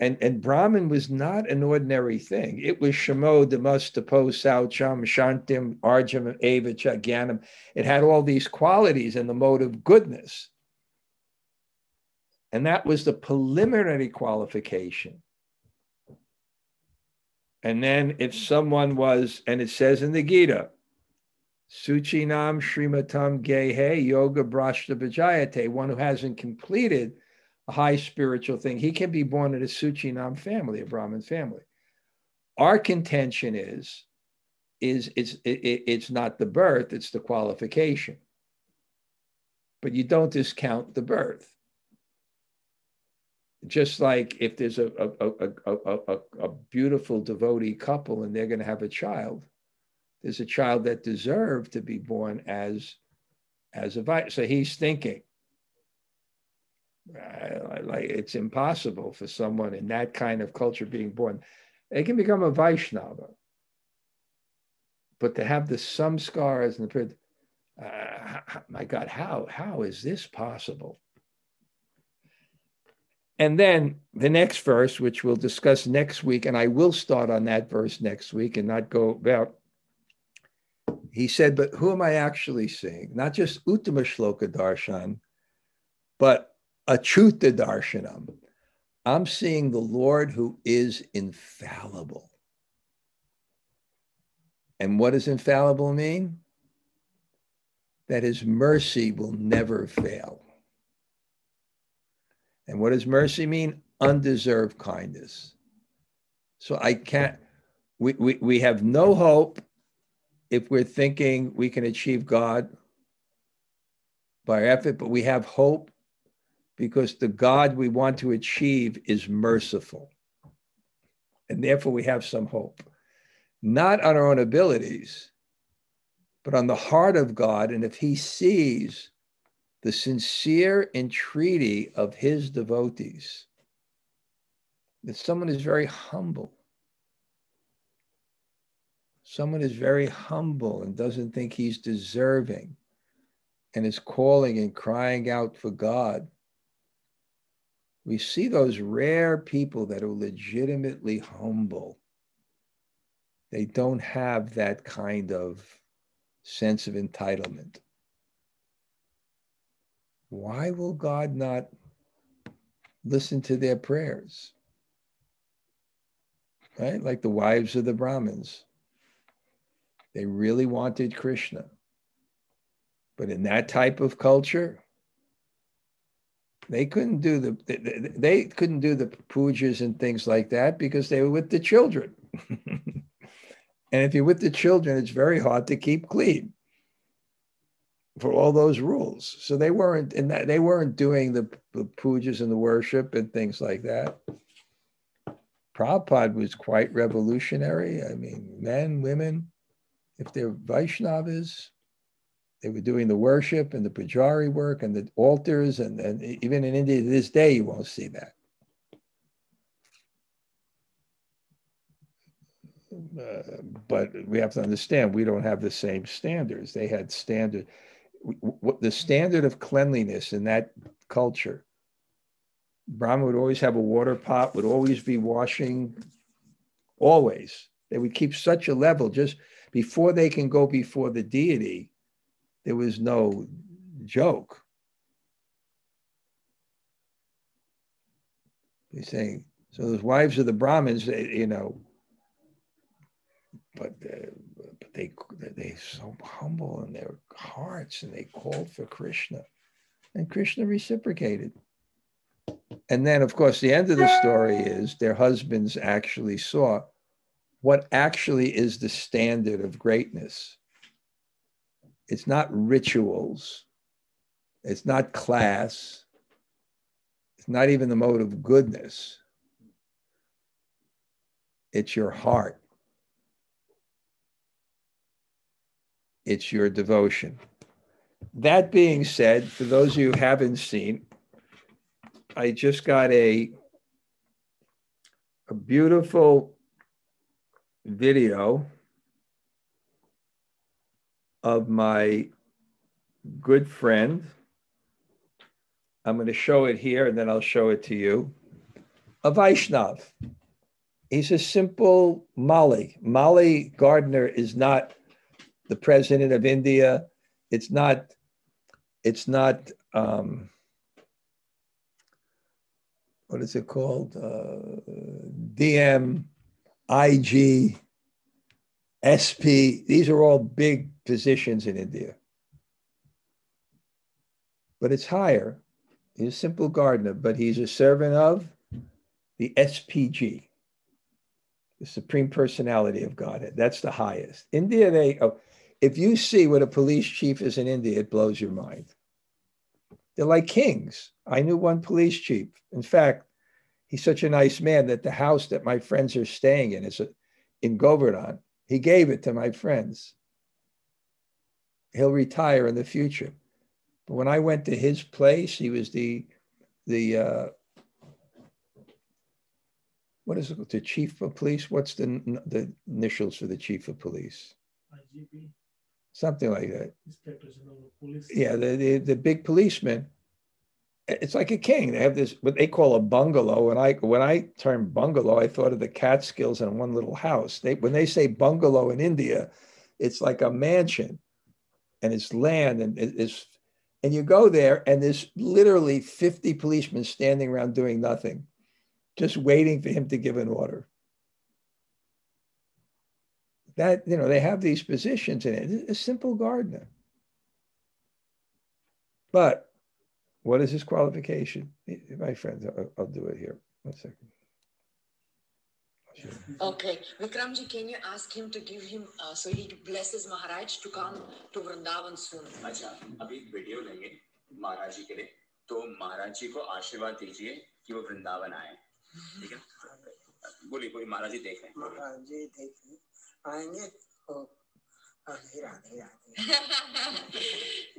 And, and Brahman was not an ordinary thing. It was Shamo, Damas, Tapo, Saucham, Shantim, Arjam, Ava, Chaganam. It had all these qualities in the mode of goodness. And that was the preliminary qualification. And then if someone was, and it says in the Gita, Suchinam Srimatam Gehe Yoga Brashta Vijayate, one who hasn't completed high spiritual thing, he can be born in a Suchinam family, a Brahmin family. Our contention is, is it's it, it's not the birth, it's the qualification. But you don't discount the birth just like if there's a, a, a, a, a beautiful devotee couple and they're going to have a child, there's a child that deserved to be born as as a vice. so he's thinking like it's impossible for someone in that kind of culture being born they can become a vaishnava but to have the samskars and the uh, my god how how is this possible and then the next verse, which we'll discuss next week, and I will start on that verse next week and not go about. He said, But who am I actually seeing? Not just Uttama Shloka Darshan, but Achuta Darshanam. I'm seeing the Lord who is infallible. And what does infallible mean? That his mercy will never fail. And what does mercy mean? Undeserved kindness. So I can't, we, we, we have no hope if we're thinking we can achieve God by effort, but we have hope because the God we want to achieve is merciful. And therefore we have some hope, not on our own abilities, but on the heart of God. And if He sees the sincere entreaty of his devotees. That someone is very humble. Someone is very humble and doesn't think he's deserving and is calling and crying out for God. We see those rare people that are legitimately humble. They don't have that kind of sense of entitlement why will God not listen to their prayers? Right? Like the wives of the Brahmins. They really wanted Krishna. But in that type of culture, they couldn't do the they, they couldn't do the pujas and things like that because they were with the children. and if you're with the children, it's very hard to keep clean for all those rules. So they weren't that they weren't doing the, the pujas and the worship and things like that. Prabhupada was quite revolutionary. I mean, men, women, if they're Vaishnavas, they were doing the worship and the pujari work and the altars, and, and even in India to this day, you won't see that. Uh, but we have to understand we don't have the same standards. They had standard the standard of cleanliness in that culture. Brahma would always have a water pot, would always be washing, always. They would keep such a level just before they can go before the deity. There was no joke. He's saying, so those wives of the Brahmins, you know, but uh, but they they so humble in their hearts and they called for Krishna, and Krishna reciprocated. And then, of course, the end of the story is their husbands actually saw what actually is the standard of greatness. It's not rituals, it's not class, it's not even the mode of goodness. It's your heart. It's your devotion. That being said, for those of you who haven't seen, I just got a, a beautiful video of my good friend. I'm going to show it here and then I'll show it to you. A Vaishnav. He's a simple Mali. Mali Gardner is not the president of India. It's not, it's not, um, what is it called? Uh, DM, IG, SP. These are all big positions in India. But it's higher. He's a simple gardener, but he's a servant of the SPG, the Supreme Personality of Godhead. That's the highest. India, they, oh, if you see what a police chief is in India, it blows your mind. They're like kings. I knew one police chief. In fact, he's such a nice man that the house that my friends are staying in is in Govardhan. He gave it to my friends. He'll retire in the future. But when I went to his place, he was the the uh, what is it? The chief of police. What's the the initials for the chief of police? IGP. Something like that. Yeah, the, the the big policeman it's like a king. They have this what they call a bungalow. And I when I termed bungalow, I thought of the Catskills in one little house. They when they say bungalow in India, it's like a mansion, and it's land, and it's and you go there, and there's literally 50 policemen standing around doing nothing, just waiting for him to give an order. That you know, they have these positions in it. A simple gardener. But what is his qualification? My friends, I'll, I'll do it here. One second. Okay, Vikramji, can you ask him to give him uh, so he blesses Maharaj to come to Vrindavan soon? अच्छा, अभी video लेंगे महाराज जी के लिए तो महाराज जी को आशीर्वाद दीजिए कि वो वृंदावन आए ठीक है बोलिए बोलिए महाराज जी देख रहे हैं महाराज जी देख रहे आएँगे राधे राधे राधे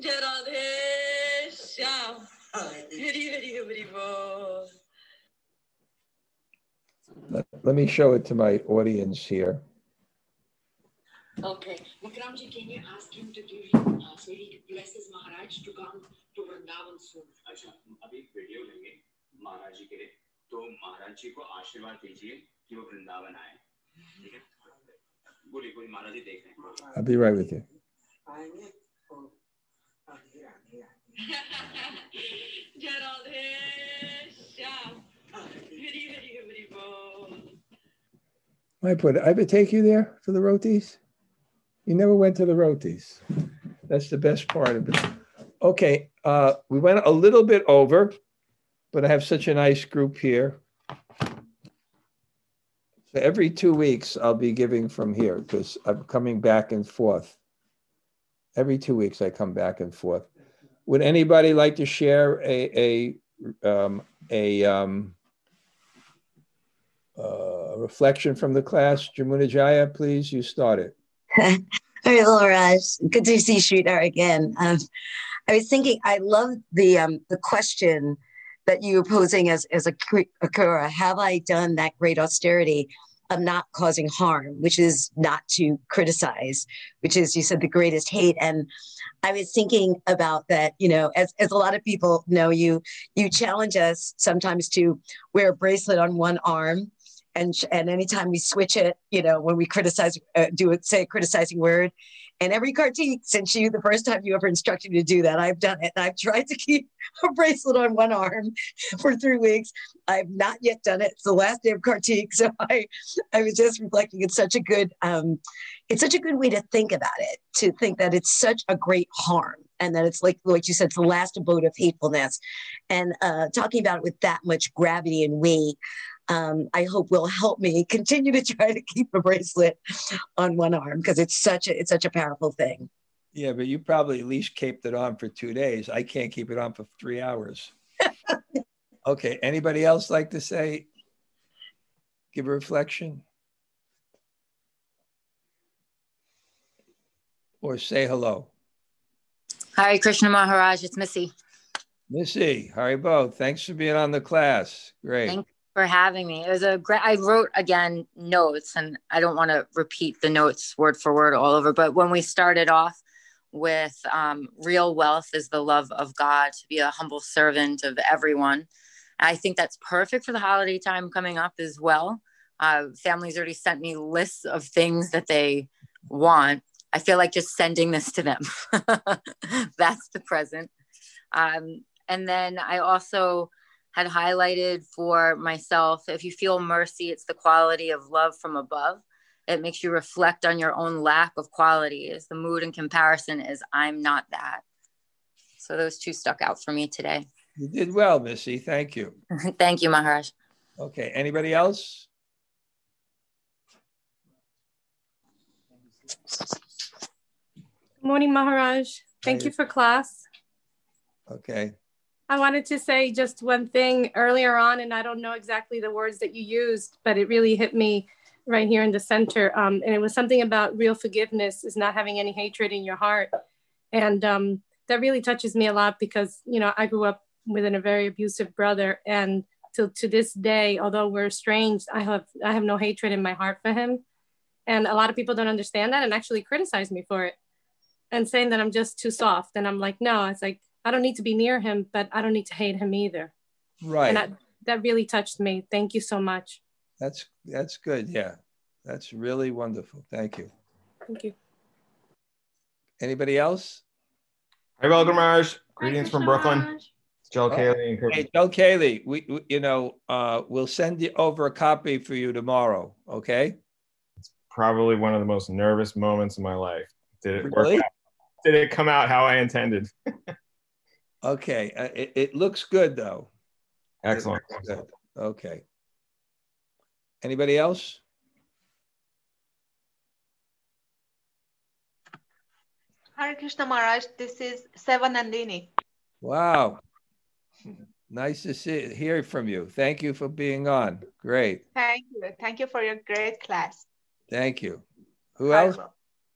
जय Radhe Shyam Very, very, very Let, let me show it to my audience here. Okay. Vikramji, can you ask him to give him, uh, so he blesses Maharaj to come to Vrindavan soon? अच्छा अभी video लेंगे महाराज जी के लिए तो महाराज जी को आशीर्वाद दीजिए कि वो वृंदावन आए ठीक है बोलिए बोलिए महाराज जी देख रहे हैं I'll be right with you. I put I would take you there for the rotis. You never went to the rotis. That's the best part of it. Okay, uh, we went a little bit over, but I have such a nice group here. So every two weeks, I'll be giving from here because I'm coming back and forth. Every two weeks, I come back and forth. Would anybody like to share a a um, a um, uh, reflection from the class? Jamuna Jaya, please, you start it. Hey, Raj. Good to see Sridhar again. Um, I was thinking, I love the um, the question that you were posing as as a Akrura. Have I done that great austerity? of not causing harm, which is not to criticize, which is, you said, the greatest hate. And I was thinking about that, you know, as, as a lot of people know you, you challenge us sometimes to wear a bracelet on one arm. And, and anytime we switch it, you know, when we criticize, uh, do it, say a criticizing word, and every Kartik, since you, the first time you ever instructed me to do that, I've done it. I've tried to keep a bracelet on one arm for three weeks. I've not yet done it. It's the last day of Kartik. So I, I was just reflecting. It's such a good, um, it's such a good way to think about it, to think that it's such a great harm and that it's like like you said, it's the last abode of hatefulness. And uh, talking about it with that much gravity and weight, um, I hope will help me continue to try to keep a bracelet on one arm because it's such a it's such a powerful thing. Yeah, but you probably at least kept it on for two days. I can't keep it on for three hours. okay. Anybody else like to say, give a reflection? Or say hello? Hi, Krishna Maharaj, it's Missy. Missy, Haribol, thanks for being on the class. Great. Thank you for having me. It was a great, I wrote again notes and I don't want to repeat the notes word for word all over, but when we started off with um, real wealth is the love of God, to be a humble servant of everyone. I think that's perfect for the holiday time coming up as well. Uh, families already sent me lists of things that they want. I feel like just sending this to them. that's the present. Um, and then I also had highlighted for myself if you feel mercy, it's the quality of love from above. It makes you reflect on your own lack of qualities. The mood and comparison is I'm not that. So those two stuck out for me today. You did well, Missy. Thank you. Thank you, Maharaj. Okay. Anybody else? Good morning, Maharaj. Thank Hi. you for class. Okay. I wanted to say just one thing earlier on, and I don't know exactly the words that you used, but it really hit me right here in the center. Um, and it was something about real forgiveness is not having any hatred in your heart. And um, that really touches me a lot because, you know, I grew up within a very abusive brother. And till to this day, although we're estranged, I have, I have no hatred in my heart for him. And a lot of people don't understand that and actually criticize me for it and saying that I'm just too soft. And I'm like, no, it's like, I don't need to be near him, but I don't need to hate him either. Right. And that, that really touched me. Thank you so much. That's that's good. Yeah. That's really wonderful. Thank you. Thank you. Anybody else? Hey, welcome, Marge. Greetings from Brooklyn. It's Joe Oh, Cayley and Hey, Joe Kaylee, we, we- you know, uh, we'll send you over a copy for you tomorrow. Okay. It's probably one of the most nervous moments of my life. Did it Really? work out? Did it come out how I intended? Okay. Uh, it, it looks good though. Excellent. Good. Okay. Anybody else? Hare Krishna Maharaj, this is Sevan Nandini. Wow. Nice to see, hear from you. Thank you for being on. Great. Thank you. Thank you for your great class. Thank you. Who else?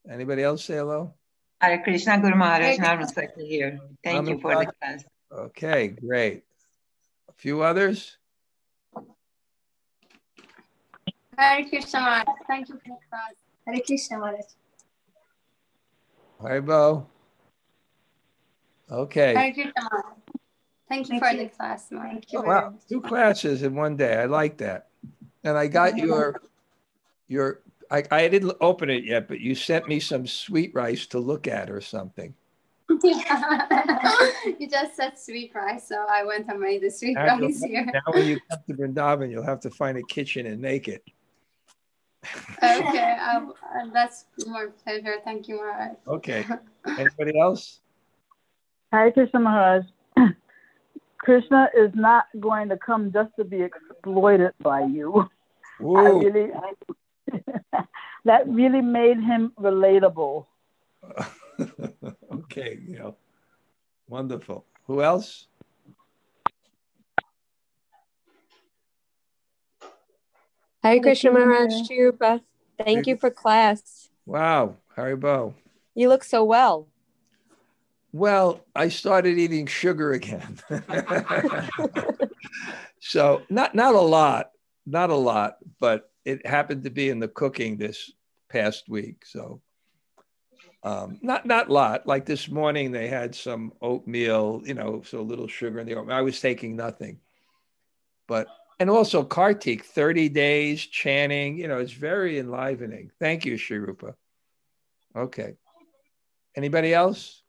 Anybody else say hello? Hare Krishna Guru Maharaj, Hare Namaste here. Thank you for the class. Okay, great. A few others? Hare Krishna Maharaj. Thank you for the class. Hare Krishna Maharaj. Hi, Bo. Okay. Hare Krishna Maharaj. Thank you Thank for you. the class, Maharaj. Thank you Oh, wow, two classes in one day. I like that. And I got your, your, I, I didn't open it yet, but you sent me some sweet rice to look at or something. you just said sweet rice, so I went and made the sweet Now, rice here. now when you come to Vrindavan, you'll have to find a kitchen and make it. okay, um, uh, that's more pleasure. Thank you, Maharaj. Okay. Anybody else? Hi, Krishna Maharaj. Krishna is not going to come just to be exploited by you. I Woo. really, that really made him relatable. okay, you know, wonderful. Who else? Hi, Krishna Krishna Maharaj Maharaj. Chirupa. Thank you for class. Wow, Haribol. You look so well. Well, I started eating sugar again. so not not a lot, not a lot, but it happened to be in the cooking this past week. So um, not not a lot. Like this morning, they had some oatmeal, you know, so a little sugar in the oatmeal. I was taking nothing, but and also Kartik, thirty days chanting. You know, it's very enlivening. Thank you, Shirupa. Okay. Anybody else?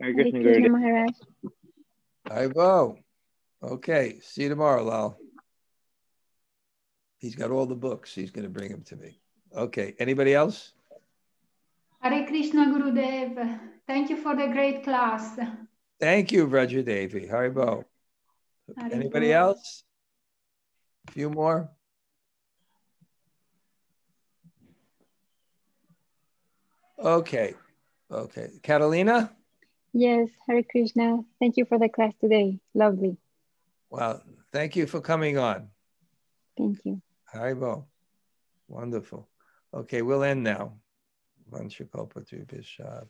Hare Krishna Guru. Maharaj. Ivo. Okay. See you tomorrow, Lal. He's got all the books. He's going to bring them to me. Okay. Anybody else? Hare Krishna Gurudev. Thank you for the great class. Thank you, Raja Devi. Haribol. Anybody Haribol. else? A few more? Okay, okay. Catalina? Yes, Hare Krishna. Thank you for the class today. Lovely. Well, thank you for coming on. Thank you. Haribol. Wonderful. Okay, we'll end now. Vanshakopatu Bishab.